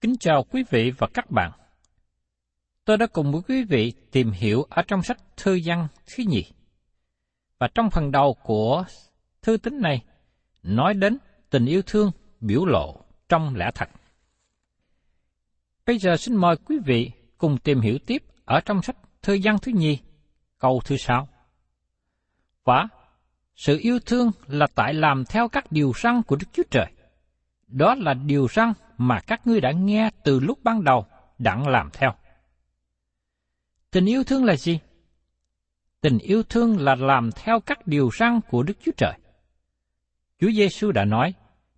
Kính chào quý vị và các bạn. Tôi đã cùng với quý vị tìm hiểu ở trong sách Thư văn thứ nhì. Và trong phần đầu của thư tín này, nói đến tình yêu thương biểu lộ trong lẽ thật. Bây giờ xin mời quý vị cùng tìm hiểu tiếp ở trong sách Thư văn thứ nhì, câu thứ sáu. Và sự yêu thương là tại làm theo các điều răn của Đức Chúa Trời. Đó là điều răn mà các ngươi đã nghe từ lúc ban đầu đặng làm theo. Tình yêu thương là gì? Tình yêu thương là làm theo các điều răn của Đức Chúa Trời. Chúa Giêsu đã nói,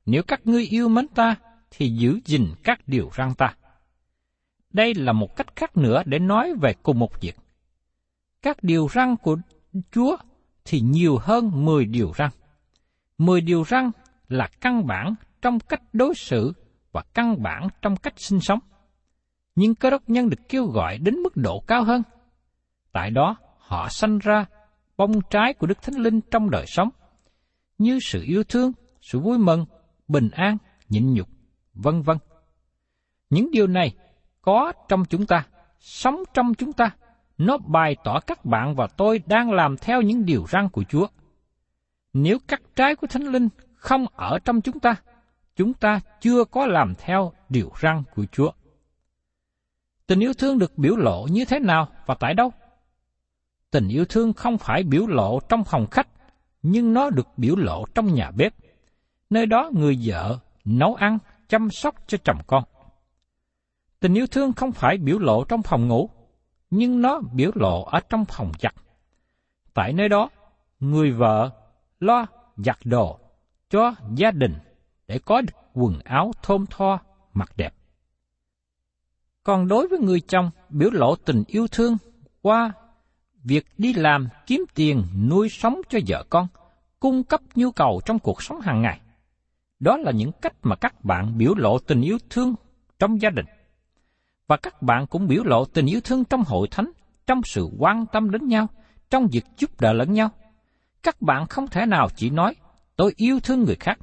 nếu các ngươi yêu mến ta, thì giữ gìn các điều răn ta. Đây là một cách khác nữa để nói về cùng một việc. Các điều răn của Chúa thì nhiều hơn 10 điều răn. 10 điều răn là căn bản trong cách đối xử và căn bản trong cách sinh sống. Nhưng cơ đốc nhân được kêu gọi đến mức độ cao hơn. Tại đó, họ sanh ra bông trái của Đức Thánh Linh trong đời sống, như sự yêu thương, sự vui mừng, bình an, nhịn nhục, vân vân. Những điều này có trong chúng ta, sống trong chúng ta, nó bày tỏ các bạn và tôi đang làm theo những điều răn của Chúa. Nếu các trái của Thánh Linh không ở trong chúng ta, chúng ta chưa có làm theo điều răn của Chúa. Tình yêu thương được biểu lộ như thế nào và tại đâu? Tình yêu thương không phải biểu lộ trong phòng khách, nhưng nó được biểu lộ trong nhà bếp. Nơi đó người vợ nấu ăn, chăm sóc cho chồng con. Tình yêu thương không phải biểu lộ trong phòng ngủ, nhưng nó biểu lộ ở trong phòng giặt. Tại nơi đó, người vợ lo giặt đồ cho gia đình để có được quần áo thơm tho, mặc đẹp. Còn đối với người chồng biểu lộ tình yêu thương qua việc đi làm kiếm tiền nuôi sống cho vợ con, cung cấp nhu cầu trong cuộc sống hàng ngày. Đó là những cách mà các bạn biểu lộ tình yêu thương trong gia đình. Và các bạn cũng biểu lộ tình yêu thương trong hội thánh, trong sự quan tâm đến nhau, trong việc giúp đỡ lẫn nhau. Các bạn không thể nào chỉ nói, tôi yêu thương người khác,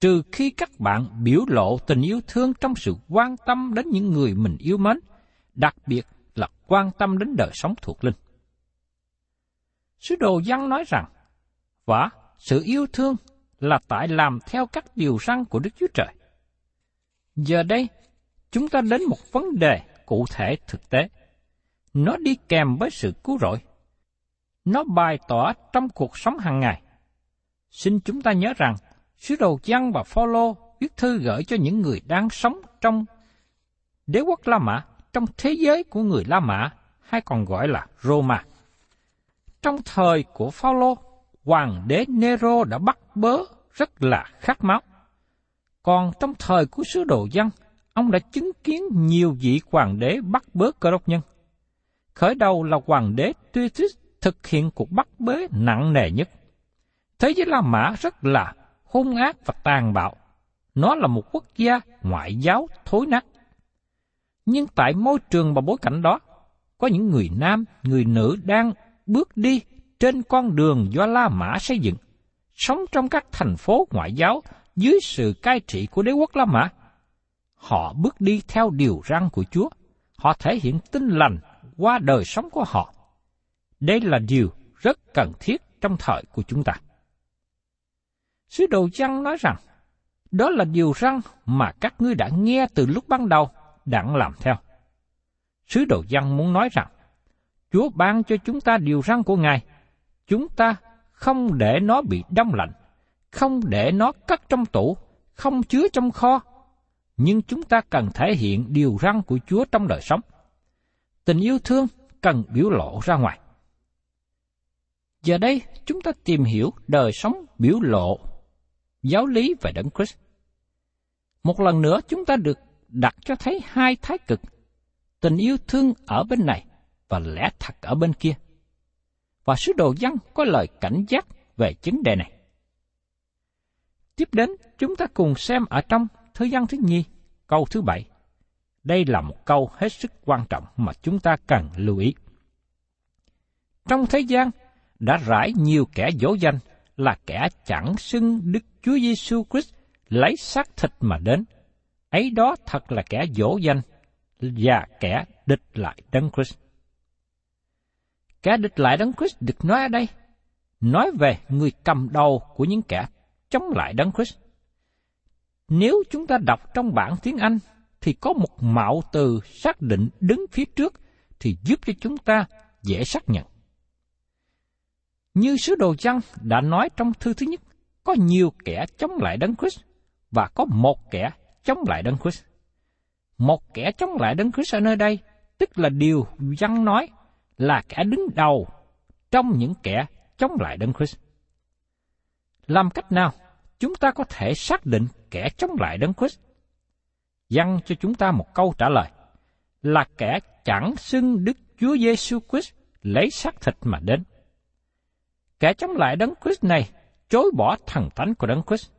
trừ khi các bạn biểu lộ tình yêu thương trong sự quan tâm đến những người mình yêu mến, đặc biệt là quan tâm đến đời sống thuộc linh. Sứ đồ văn nói rằng, và sự yêu thương là tại làm theo các điều răn của Đức Chúa Trời. Giờ đây, chúng ta đến một vấn đề cụ thể thực tế. Nó đi kèm với sự cứu rỗi. Nó bày tỏ trong cuộc sống hàng ngày. Xin chúng ta nhớ rằng, sứ đồ Giăng và Phaolô viết thư gửi cho những người đang sống trong đế quốc La Mã, trong thế giới của người La Mã, hay còn gọi là Roma. Trong thời của Phaolô, hoàng đế Nero đã bắt bớ rất là khát máu. Còn trong thời của sứ đồ dân, ông đã chứng kiến nhiều vị hoàng đế bắt bớ cơ đốc nhân. Khởi đầu là hoàng đế Titus thực hiện cuộc bắt bớ nặng nề nhất. Thế giới La Mã rất là hung ác và tàn bạo. Nó là một quốc gia ngoại giáo thối nát. Nhưng tại môi trường và bối cảnh đó, có những người nam, người nữ đang bước đi trên con đường do La Mã xây dựng, sống trong các thành phố ngoại giáo dưới sự cai trị của đế quốc La Mã. Họ bước đi theo điều răn của Chúa. Họ thể hiện tinh lành qua đời sống của họ. Đây là điều rất cần thiết trong thời của chúng ta. Sứ đồ chăng nói rằng, đó là điều răng mà các ngươi đã nghe từ lúc ban đầu, đặng làm theo. Sứ đồ dân muốn nói rằng, Chúa ban cho chúng ta điều răn của Ngài, chúng ta không để nó bị đông lạnh, không để nó cất trong tủ, không chứa trong kho, nhưng chúng ta cần thể hiện điều răn của Chúa trong đời sống. Tình yêu thương cần biểu lộ ra ngoài. Giờ đây, chúng ta tìm hiểu đời sống biểu lộ, giáo lý về Đấng Christ. Một lần nữa chúng ta được đặt cho thấy hai thái cực, tình yêu thương ở bên này và lẽ thật ở bên kia. Và sứ đồ dân có lời cảnh giác về vấn đề này. Tiếp đến, chúng ta cùng xem ở trong Thư văn thứ nhi, câu thứ bảy. Đây là một câu hết sức quan trọng mà chúng ta cần lưu ý. Trong thế gian, đã rải nhiều kẻ dỗ danh là kẻ chẳng xưng Đức Chúa Giêsu Christ lấy xác thịt mà đến. Ấy đó thật là kẻ dỗ danh và kẻ địch lại Đấng Christ. Kẻ địch lại Đấng Christ được nói ở đây, nói về người cầm đầu của những kẻ chống lại Đấng Christ. Nếu chúng ta đọc trong bản tiếng Anh thì có một mạo từ xác định đứng phía trước thì giúp cho chúng ta dễ xác nhận. Như sứ đồ văn đã nói trong thư thứ nhất, có nhiều kẻ chống lại Đấng Christ và có một kẻ chống lại Đấng Christ. Một kẻ chống lại Đấng Christ ở nơi đây, tức là điều văn nói là kẻ đứng đầu trong những kẻ chống lại Đấng Christ. Làm cách nào chúng ta có thể xác định kẻ chống lại Đấng Christ? Dăng cho chúng ta một câu trả lời là kẻ chẳng xưng Đức Chúa Giêsu Christ lấy xác thịt mà đến. Kẻ chống lại Đấng Christ này chối bỏ thần thánh của Đấng Christ.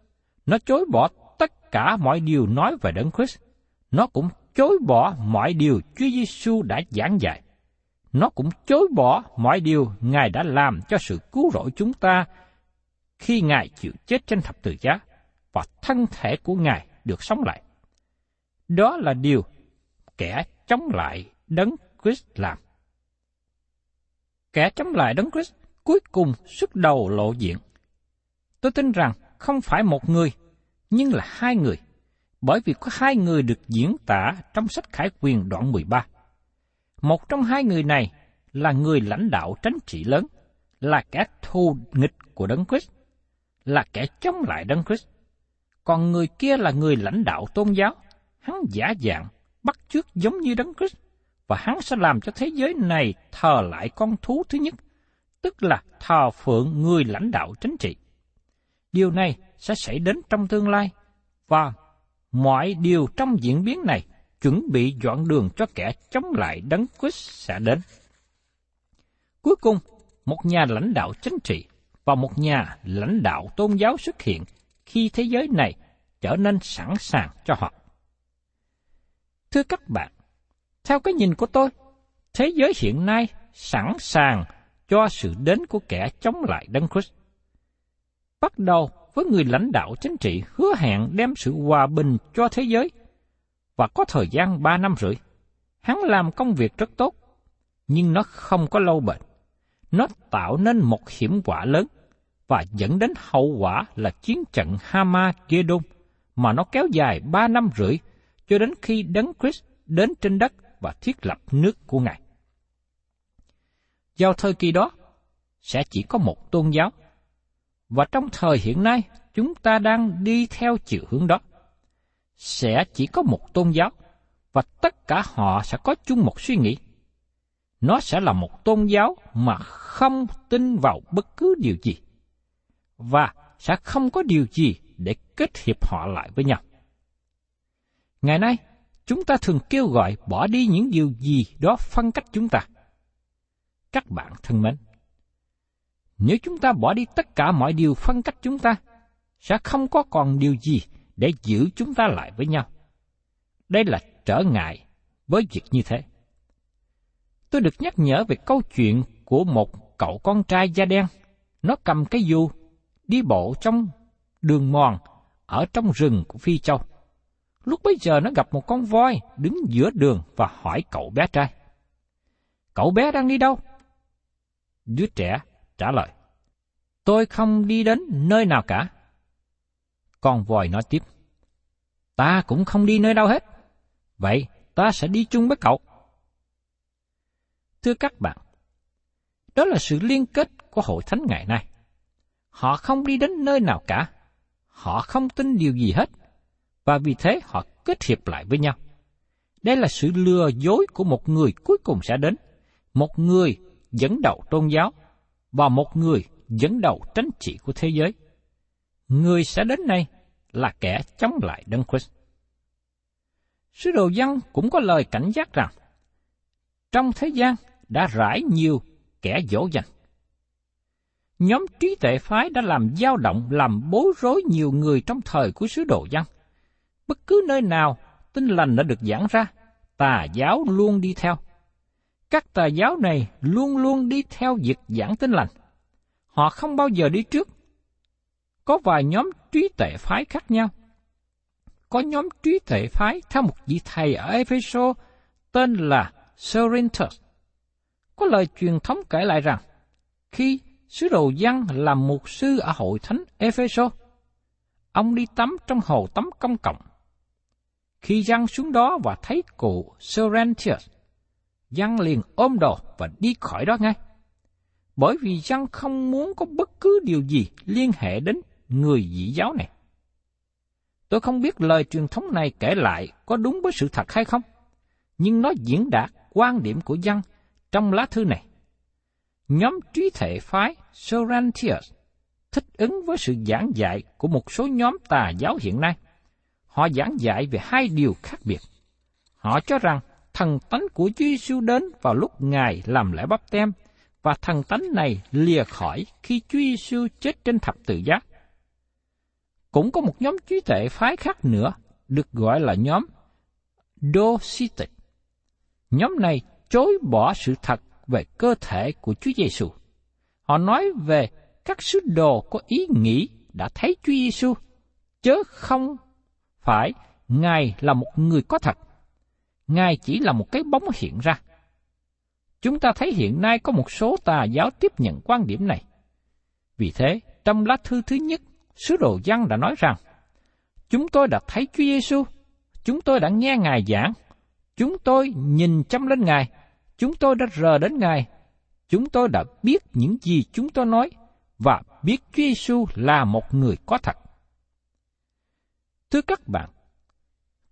Nó chối bỏ tất cả mọi điều nói về Đấng Christ. Nó cũng chối bỏ mọi điều Chúa Giêsu đã giảng dạy. Nó cũng chối bỏ mọi điều Ngài đã làm cho sự cứu rỗi chúng ta khi Ngài chịu chết trên thập tự giá và thân thể của Ngài được sống lại. Đó là điều kẻ chống lại Đấng Christ làm. Kẻ chống lại Đấng Christ cuối cùng xuất đầu lộ diện. Tôi tin rằng không phải một người, nhưng là hai người, bởi vì có hai người được diễn tả trong sách Khải Quyền đoạn 13. Một trong hai người này là người lãnh đạo tránh trị lớn, là kẻ thù nghịch của Đấng Christ, là kẻ chống lại Đấng Christ. Còn người kia là người lãnh đạo tôn giáo, hắn giả dạng, bắt chước giống như Đấng Christ, và hắn sẽ làm cho thế giới này thờ lại con thú thứ nhất, tức là thờ phượng người lãnh đạo chính trị. Điều này sẽ xảy đến trong tương lai, và mọi điều trong diễn biến này chuẩn bị dọn đường cho kẻ chống lại đấng Christ sẽ đến. Cuối cùng, một nhà lãnh đạo chính trị và một nhà lãnh đạo tôn giáo xuất hiện khi thế giới này trở nên sẵn sàng cho họ. Thưa các bạn, theo cái nhìn của tôi, thế giới hiện nay sẵn sàng cho sự đến của kẻ chống lại Đấng Christ. Bắt đầu với người lãnh đạo chính trị hứa hẹn đem sự hòa bình cho thế giới và có thời gian ba năm rưỡi. Hắn làm công việc rất tốt, nhưng nó không có lâu bền. Nó tạo nên một hiểm quả lớn và dẫn đến hậu quả là chiến trận Hama Gedon mà nó kéo dài ba năm rưỡi cho đến khi Đấng Christ đến trên đất và thiết lập nước của Ngài. Vào thời kỳ đó, sẽ chỉ có một tôn giáo, và trong thời hiện nay, chúng ta đang đi theo chiều hướng đó. Sẽ chỉ có một tôn giáo, và tất cả họ sẽ có chung một suy nghĩ. Nó sẽ là một tôn giáo mà không tin vào bất cứ điều gì, và sẽ không có điều gì để kết hiệp họ lại với nhau. Ngày nay, chúng ta thường kêu gọi bỏ đi những điều gì đó phân cách chúng ta. Các bạn thân mến, nếu chúng ta bỏ đi tất cả mọi điều phân cách chúng ta, sẽ không có còn điều gì để giữ chúng ta lại với nhau. Đây là trở ngại với việc như thế. Tôi được nhắc nhở về câu chuyện của một cậu con trai da đen. Nó cầm cái dù, đi bộ trong đường mòn ở trong rừng của Phi Châu. Lúc bấy giờ nó gặp một con voi đứng giữa đường và hỏi cậu bé trai. Cậu bé đang đi đâu? Đứa trẻ trả lời. Tôi không đi đến nơi nào cả. Con voi nói tiếp. Ta cũng không đi nơi đâu hết. Vậy ta sẽ đi chung với cậu. Thưa các bạn, đó là sự liên kết của hội thánh ngày nay. Họ không đi đến nơi nào cả. Họ không tin điều gì hết. Và vì thế họ kết hiệp lại với nhau. Đây là sự lừa dối của một người cuối cùng sẽ đến. Một người dẫn đầu tôn giáo và một người dẫn đầu tránh trị của thế giới. Người sẽ đến nay là kẻ chống lại Đấng Christ. Sứ đồ dân cũng có lời cảnh giác rằng, trong thế gian đã rải nhiều kẻ dỗ dành. Nhóm trí tuệ phái đã làm dao động, làm bối rối nhiều người trong thời của sứ đồ dân. Bất cứ nơi nào tin lành đã được giảng ra, tà giáo luôn đi theo. Các tà giáo này luôn luôn đi theo việc giảng tin lành. Họ không bao giờ đi trước. Có vài nhóm trí tuệ phái khác nhau. Có nhóm trí tuệ phái theo một vị thầy ở Ephesos tên là Cerinthus. Có lời truyền thống kể lại rằng, khi sứ đồ văn làm mục sư ở hội thánh Ephesos, ông đi tắm trong hồ tắm công cộng. Khi Giăng xuống đó và thấy cụ Cerinthus, Giăng liền ôm đồ và đi khỏi đó ngay bởi vì dân không muốn có bất cứ điều gì liên hệ đến người dị giáo này. Tôi không biết lời truyền thống này kể lại có đúng với sự thật hay không, nhưng nó diễn đạt quan điểm của dân trong lá thư này. Nhóm trí thể phái Sorantius thích ứng với sự giảng dạy của một số nhóm tà giáo hiện nay. Họ giảng dạy về hai điều khác biệt. Họ cho rằng thần tánh của Chúa Giêsu đến vào lúc Ngài làm lễ bắp tem và thần tánh này lìa khỏi khi Chúa Giêsu chết trên thập tự giá. Cũng có một nhóm trí tuệ phái khác nữa, được gọi là nhóm Docetic. Nhóm này chối bỏ sự thật về cơ thể của Chúa Giêsu. Họ nói về các sứ đồ có ý nghĩ đã thấy Chúa Giêsu, chớ không phải Ngài là một người có thật. Ngài chỉ là một cái bóng hiện ra. Chúng ta thấy hiện nay có một số tà giáo tiếp nhận quan điểm này. Vì thế, trong lá thư thứ nhất, sứ đồ văn đã nói rằng, Chúng tôi đã thấy Chúa Giêsu, chúng tôi đã nghe Ngài giảng, chúng tôi nhìn chăm lên Ngài, chúng tôi đã rờ đến Ngài, chúng tôi đã biết những gì chúng tôi nói và biết Chúa Giêsu là một người có thật. Thưa các bạn,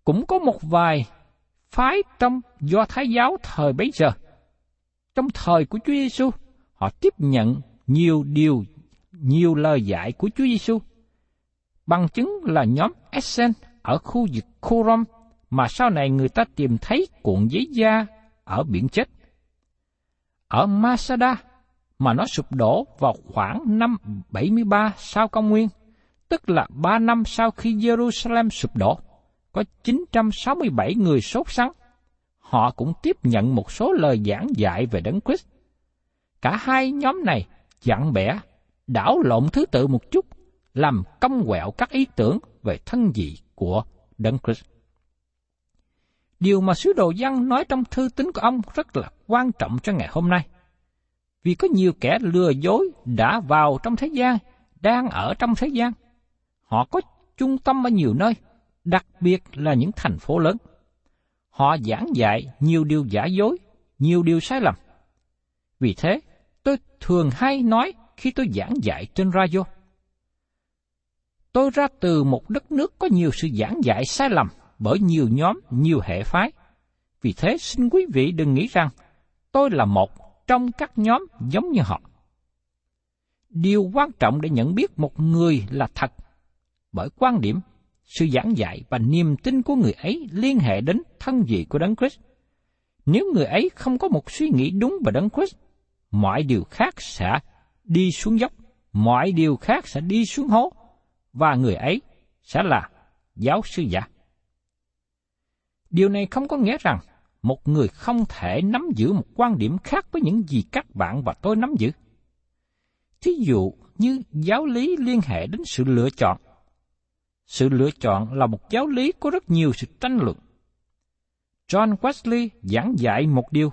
cũng có một vài phái trong do Thái giáo thời bấy giờ – trong thời của Chúa Giêsu, họ tiếp nhận nhiều điều, nhiều lời dạy của Chúa Giêsu. Bằng chứng là nhóm Essen ở khu vực Qumran mà sau này người ta tìm thấy cuộn giấy da ở biển chết. Ở Masada mà nó sụp đổ vào khoảng năm 73 sau công nguyên, tức là 3 năm sau khi Jerusalem sụp đổ, có 967 người sốt sắng họ cũng tiếp nhận một số lời giảng dạy về Đấng Christ. Cả hai nhóm này dặn bẻ, đảo lộn thứ tự một chút, làm cong quẹo các ý tưởng về thân vị của Đấng Christ. Điều mà sứ đồ văn nói trong thư tín của ông rất là quan trọng cho ngày hôm nay. Vì có nhiều kẻ lừa dối đã vào trong thế gian, đang ở trong thế gian. Họ có trung tâm ở nhiều nơi, đặc biệt là những thành phố lớn – họ giảng dạy nhiều điều giả dối, nhiều điều sai lầm. Vì thế, tôi thường hay nói khi tôi giảng dạy trên radio. Tôi ra từ một đất nước có nhiều sự giảng dạy sai lầm bởi nhiều nhóm, nhiều hệ phái. Vì thế xin quý vị đừng nghĩ rằng tôi là một trong các nhóm giống như họ. Điều quan trọng để nhận biết một người là thật bởi quan điểm, sự giảng dạy và niềm tin của người ấy liên hệ đến thân vị của Đấng Christ. Nếu người ấy không có một suy nghĩ đúng về Đấng Christ, mọi điều khác sẽ đi xuống dốc, mọi điều khác sẽ đi xuống hố, và người ấy sẽ là giáo sư giả. Điều này không có nghĩa rằng một người không thể nắm giữ một quan điểm khác với những gì các bạn và tôi nắm giữ. Thí dụ như giáo lý liên hệ đến sự lựa chọn. Sự lựa chọn là một giáo lý có rất nhiều sự tranh luận. John Wesley giảng dạy một điều,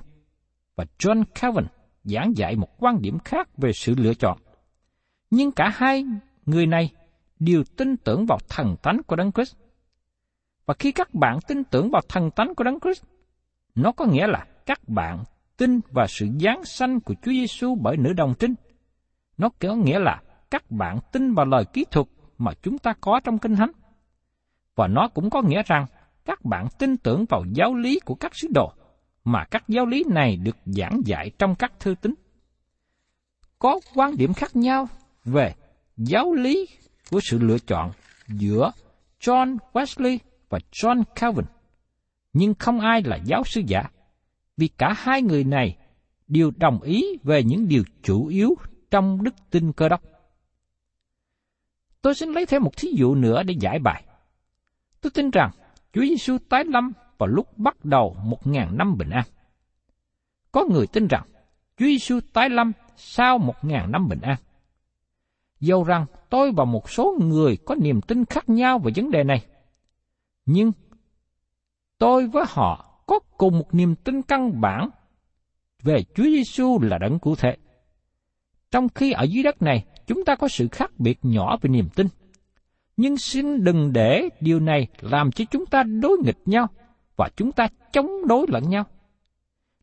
và John Calvin giảng dạy một quan điểm khác về sự lựa chọn. Nhưng cả hai người này đều tin tưởng vào thần tánh của Đấng Christ. Và khi các bạn tin tưởng vào thần tánh của Đấng Christ, nó có nghĩa là các bạn tin vào sự giáng sanh của Chúa Giêsu bởi nữ đồng trinh. Nó có nghĩa là các bạn tin vào lời kỹ thuật mà chúng ta có trong Kinh Thánh. Và nó cũng có nghĩa rằng các bạn tin tưởng vào giáo lý của các sứ đồ, mà các giáo lý này được giảng dạy trong các thư tín. Có quan điểm khác nhau về giáo lý của sự lựa chọn giữa John Wesley và John Calvin. Nhưng không ai là giáo sư giả, vì cả hai người này đều đồng ý về những điều chủ yếu trong đức tin cơ đốc. Tôi xin lấy thêm một thí dụ nữa để giải bài. Tôi tin rằng Chúa Giêsu tái lâm vào lúc bắt đầu một ngàn năm bình an. Có người tin rằng Chúa Giêsu tái lâm sau một ngàn năm bình an. Dầu rằng tôi và một số người có niềm tin khác nhau về vấn đề này, nhưng tôi với họ có cùng một niềm tin căn bản về Chúa Giêsu là đấng cụ thể. Trong khi ở dưới đất này, chúng ta có sự khác biệt nhỏ về niềm tin. Nhưng xin đừng để điều này làm cho chúng ta đối nghịch nhau và chúng ta chống đối lẫn nhau.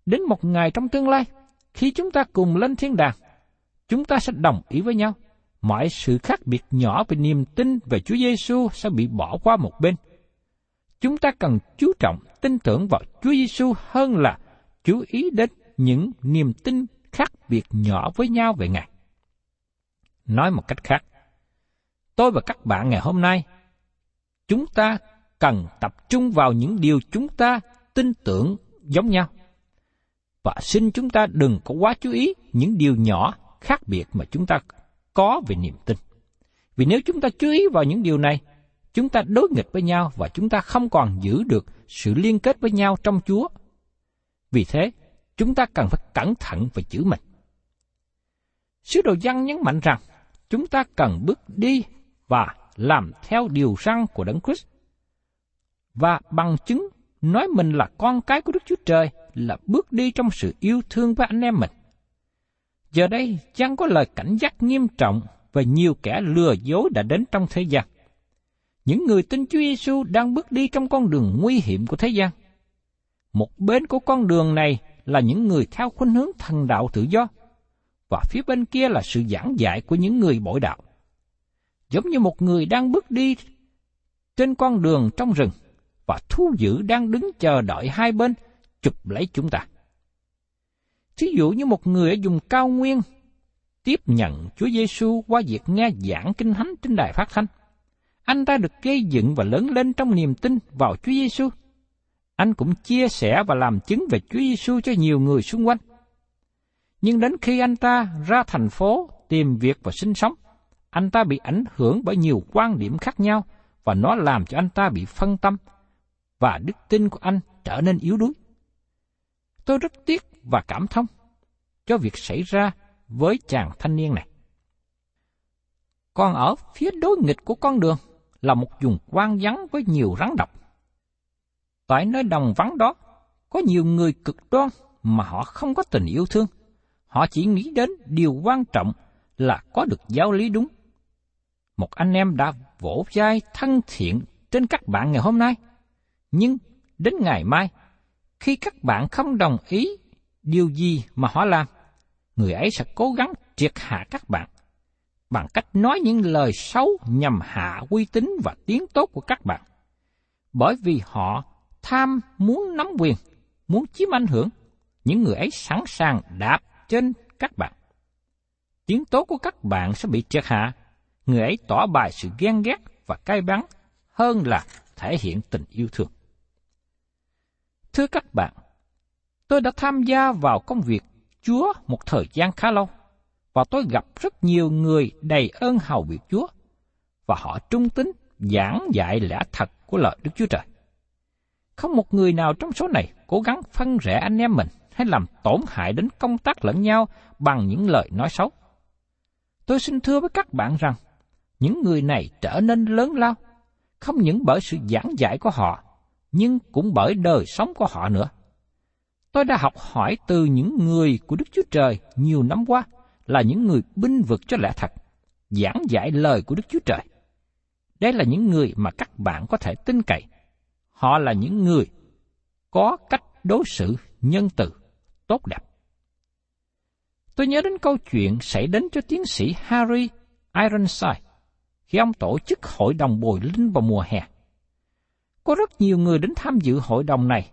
Đến một ngày trong tương lai, khi chúng ta cùng lên thiên đàng, chúng ta sẽ đồng ý với nhau mọi sự khác biệt nhỏ về niềm tin về Chúa Giêsu sẽ bị bỏ qua một bên. Chúng ta cần chú trọng tin tưởng vào Chúa Giêsu hơn là chú ý đến những niềm tin khác biệt nhỏ với nhau về Ngài. Nói một cách khác, tôi và các bạn ngày hôm nay, chúng ta cần tập trung vào những điều chúng ta tin tưởng giống nhau. Và xin chúng ta đừng có quá chú ý những điều nhỏ khác biệt mà chúng ta có về niềm tin. Vì nếu chúng ta chú ý vào những điều này, chúng ta đối nghịch với nhau và chúng ta không còn giữ được sự liên kết với nhau trong Chúa. Vì thế, chúng ta cần phải cẩn thận về chữ mình. Sứ đồ văn nhấn mạnh rằng, chúng ta cần bước đi và làm theo điều răn của Đấng Christ. Và bằng chứng nói mình là con cái của Đức Chúa Trời là bước đi trong sự yêu thương với anh em mình. Giờ đây, chăng có lời cảnh giác nghiêm trọng về nhiều kẻ lừa dối đã đến trong thế gian. Những người tin Chúa Giêsu đang bước đi trong con đường nguy hiểm của thế gian. Một bên của con đường này là những người theo khuynh hướng thần đạo tự do, và phía bên kia là sự giảng dạy của những người bội đạo. Giống như một người đang bước đi trên con đường trong rừng, và thú dữ đang đứng chờ đợi hai bên chụp lấy chúng ta. Thí dụ như một người ở vùng cao nguyên tiếp nhận Chúa Giêsu qua việc nghe giảng kinh thánh trên đài phát thanh. Anh ta được gây dựng và lớn lên trong niềm tin vào Chúa Giêsu. Anh cũng chia sẻ và làm chứng về Chúa Giêsu cho nhiều người xung quanh. Nhưng đến khi anh ta ra thành phố tìm việc và sinh sống, anh ta bị ảnh hưởng bởi nhiều quan điểm khác nhau và nó làm cho anh ta bị phân tâm và đức tin của anh trở nên yếu đuối. Tôi rất tiếc và cảm thông cho việc xảy ra với chàng thanh niên này. Còn ở phía đối nghịch của con đường là một vùng quang vắng với nhiều rắn độc. Tại nơi đồng vắng đó, có nhiều người cực đoan mà họ không có tình yêu thương. Họ chỉ nghĩ đến điều quan trọng là có được giáo lý đúng. Một anh em đã vỗ vai thân thiện trên các bạn ngày hôm nay, nhưng đến ngày mai Khi các bạn không đồng ý điều gì mà họ làm, người ấy sẽ cố gắng triệt hạ các bạn bằng cách nói những lời xấu nhằm hạ uy tín và tiếng tốt của các bạn. Bởi vì họ tham muốn nắm quyền, muốn chiếm ảnh hưởng, những người ấy sẵn sàng đạp trên các bạn. Tiếng tốt của các bạn sẽ bị triệt hạ, người ấy tỏ bài sự ghen ghét và cay đắng hơn là thể hiện tình yêu thương. Thưa các bạn, tôi đã tham gia vào công việc Chúa một thời gian khá lâu, và tôi gặp rất nhiều người đầy ơn hầu việc Chúa, và họ trung tín giảng dạy lẽ thật của lời Đức Chúa Trời. Không một người nào trong số này cố gắng phân rẽ anh em mình hay làm tổn hại đến công tác lẫn nhau bằng những lời nói xấu. Tôi xin thưa với các bạn rằng, những người này trở nên lớn lao, không những bởi sự giảng dạy của họ, nhưng cũng bởi đời sống của họ nữa. Tôi đã học hỏi từ những người của Đức Chúa Trời nhiều năm qua là những người binh vực cho lẽ thật, giảng dạy lời của Đức Chúa Trời. Đây là những người mà các bạn có thể tin cậy. Họ là những người có cách đối xử nhân từ, tốt đẹp. Tôi nhớ đến câu chuyện xảy đến cho tiến sĩ Harry Ironside khi ông tổ chức hội đồng bồi linh vào mùa hè. Có rất nhiều người đến tham dự hội đồng này,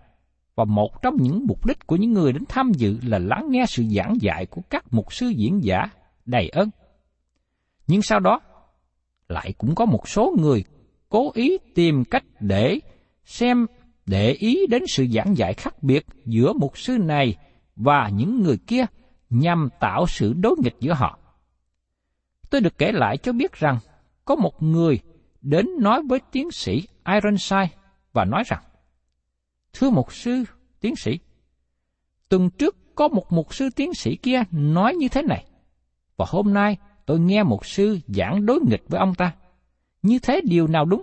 và một trong những mục đích của những người đến tham dự là lắng nghe sự giảng dạy của các mục sư diễn giả đầy ơn. Nhưng sau đó, lại cũng có một số người cố ý tìm cách để xem để ý đến sự giảng dạy khác biệt giữa mục sư này và những người kia nhằm tạo sự đối nghịch giữa họ. Tôi được kể lại cho biết rằng có một người đến nói với tiến sĩ Ironside và nói rằng, Thưa mục sư, tiến sĩ, tuần trước có một mục sư tiến sĩ kia nói như thế này, và hôm nay tôi nghe mục sư giảng đối nghịch với ông ta. Như thế điều nào đúng?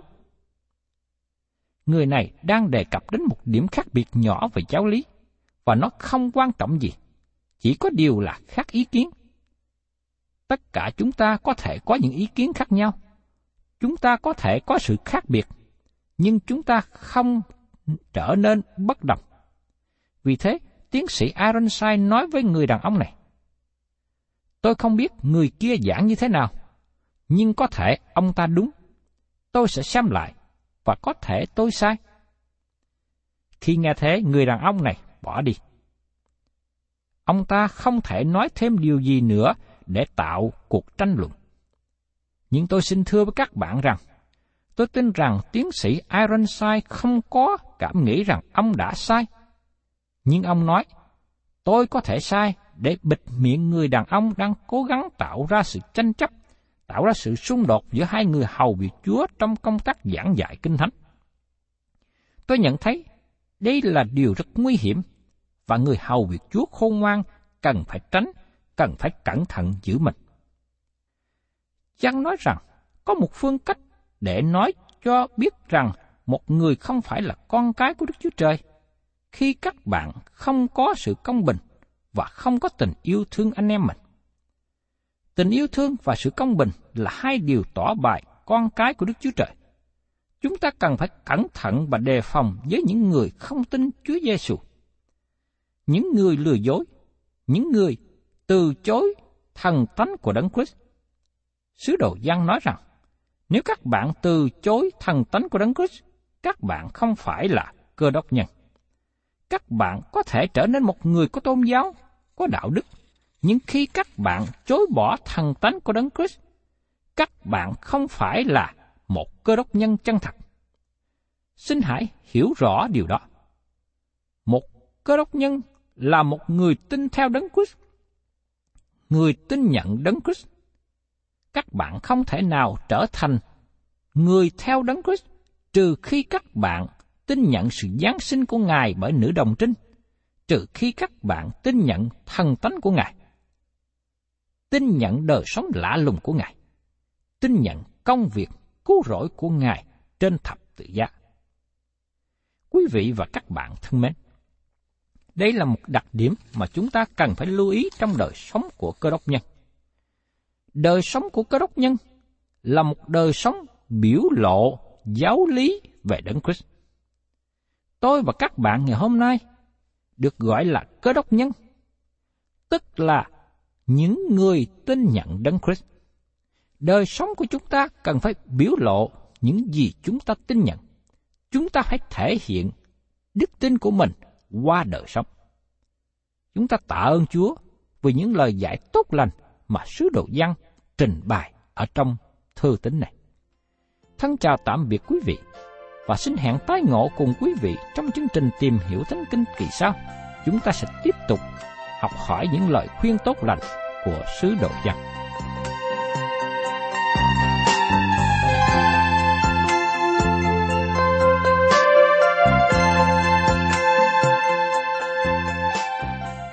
Người này đang đề cập đến một điểm khác biệt nhỏ về giáo lý, và nó không quan trọng gì, chỉ có điều là khác ý kiến. Tất cả chúng ta có thể có những ý kiến khác nhau, chúng ta có thể có sự khác biệt, nhưng chúng ta không trở nên bất đồng. Vì thế, tiến sĩ Ironside nói với người đàn ông này, Tôi không biết người kia giảng như thế nào, nhưng có thể ông ta đúng. Tôi sẽ xem lại, và có thể tôi sai. Khi nghe thế, người đàn ông này bỏ đi. Ông ta không thể nói thêm điều gì nữa để tạo cuộc tranh luận. Nhưng tôi xin thưa với các bạn rằng, tôi tin rằng tiến sĩ Ironside không có cảm nghĩ rằng ông đã sai. Nhưng ông nói, tôi có thể sai để bịt miệng người đàn ông đang cố gắng tạo ra sự tranh chấp, tạo ra sự xung đột giữa hai người hầu việc Chúa trong công tác giảng dạy kinh thánh. Tôi nhận thấy đây là điều rất nguy hiểm và người hầu việc Chúa khôn ngoan cần phải tránh, cần phải cẩn thận giữ mình. Chăng nói rằng có một phương cách để nói cho biết rằng một người không phải là con cái của Đức Chúa Trời khi các bạn không có sự công bình và không có tình yêu thương anh em mình. Tình yêu thương và sự công bình là hai điều tỏ bài con cái của Đức Chúa Trời. Chúng ta cần phải cẩn thận và đề phòng với những người không tin Chúa Giêsu. Những người lừa dối, những người từ chối thần tánh của Đấng Christ. Sứ đồ Giăng nói rằng, nếu các bạn từ chối thần tánh của Đấng Christ, các bạn không phải là cơ đốc nhân. Các bạn có thể trở nên một người có tôn giáo, có đạo đức, nhưng khi các bạn chối bỏ thần tánh của Đấng Christ, các bạn không phải là một cơ đốc nhân chân thật. Xin hãy hiểu rõ điều đó. Một cơ đốc nhân là một người tin theo Đấng Christ. Người tin nhận Đấng Christ. Các bạn không thể nào trở thành người theo Đấng Christ trừ khi các bạn tin nhận sự giáng sinh của Ngài bởi nữ đồng trinh, trừ khi các bạn tin nhận thần tánh của Ngài. Tin nhận đời sống lạ lùng của Ngài. Tin nhận công việc cứu rỗi của Ngài trên thập tự giá. Quý vị và các bạn thân mến, đây là một đặc điểm mà chúng ta cần phải lưu ý trong đời sống của cơ đốc nhân. Đời sống của cơ đốc nhân là một đời sống biểu lộ giáo lý về Đấng Christ. Tôi và các bạn ngày hôm nay được gọi là cơ đốc nhân, tức là những người tin nhận Đấng Christ. Đời sống của chúng ta cần phải biểu lộ những gì chúng ta tin nhận. Chúng ta phải thể hiện đức tin của mình qua đời sống. Chúng ta tạ ơn Chúa vì những lời giải tốt lành mà sứ đồ văn trình bày ở trong thư tín này. Thân chào tạm biệt quý vị và xin hẹn tái ngộ cùng quý vị trong chương trình tìm hiểu Thánh Kinh kỳ sau. Chúng ta sẽ tiếp tục học hỏi những lời khuyên tốt lành của sứ đồ văn.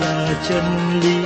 là chân lý.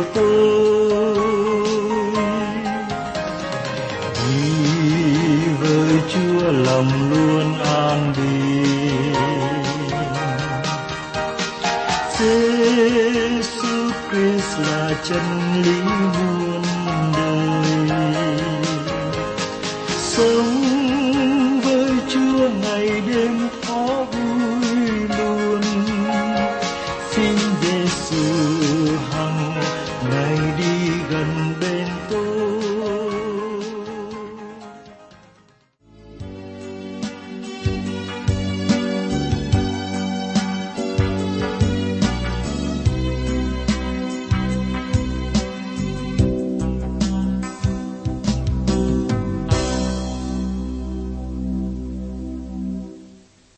tu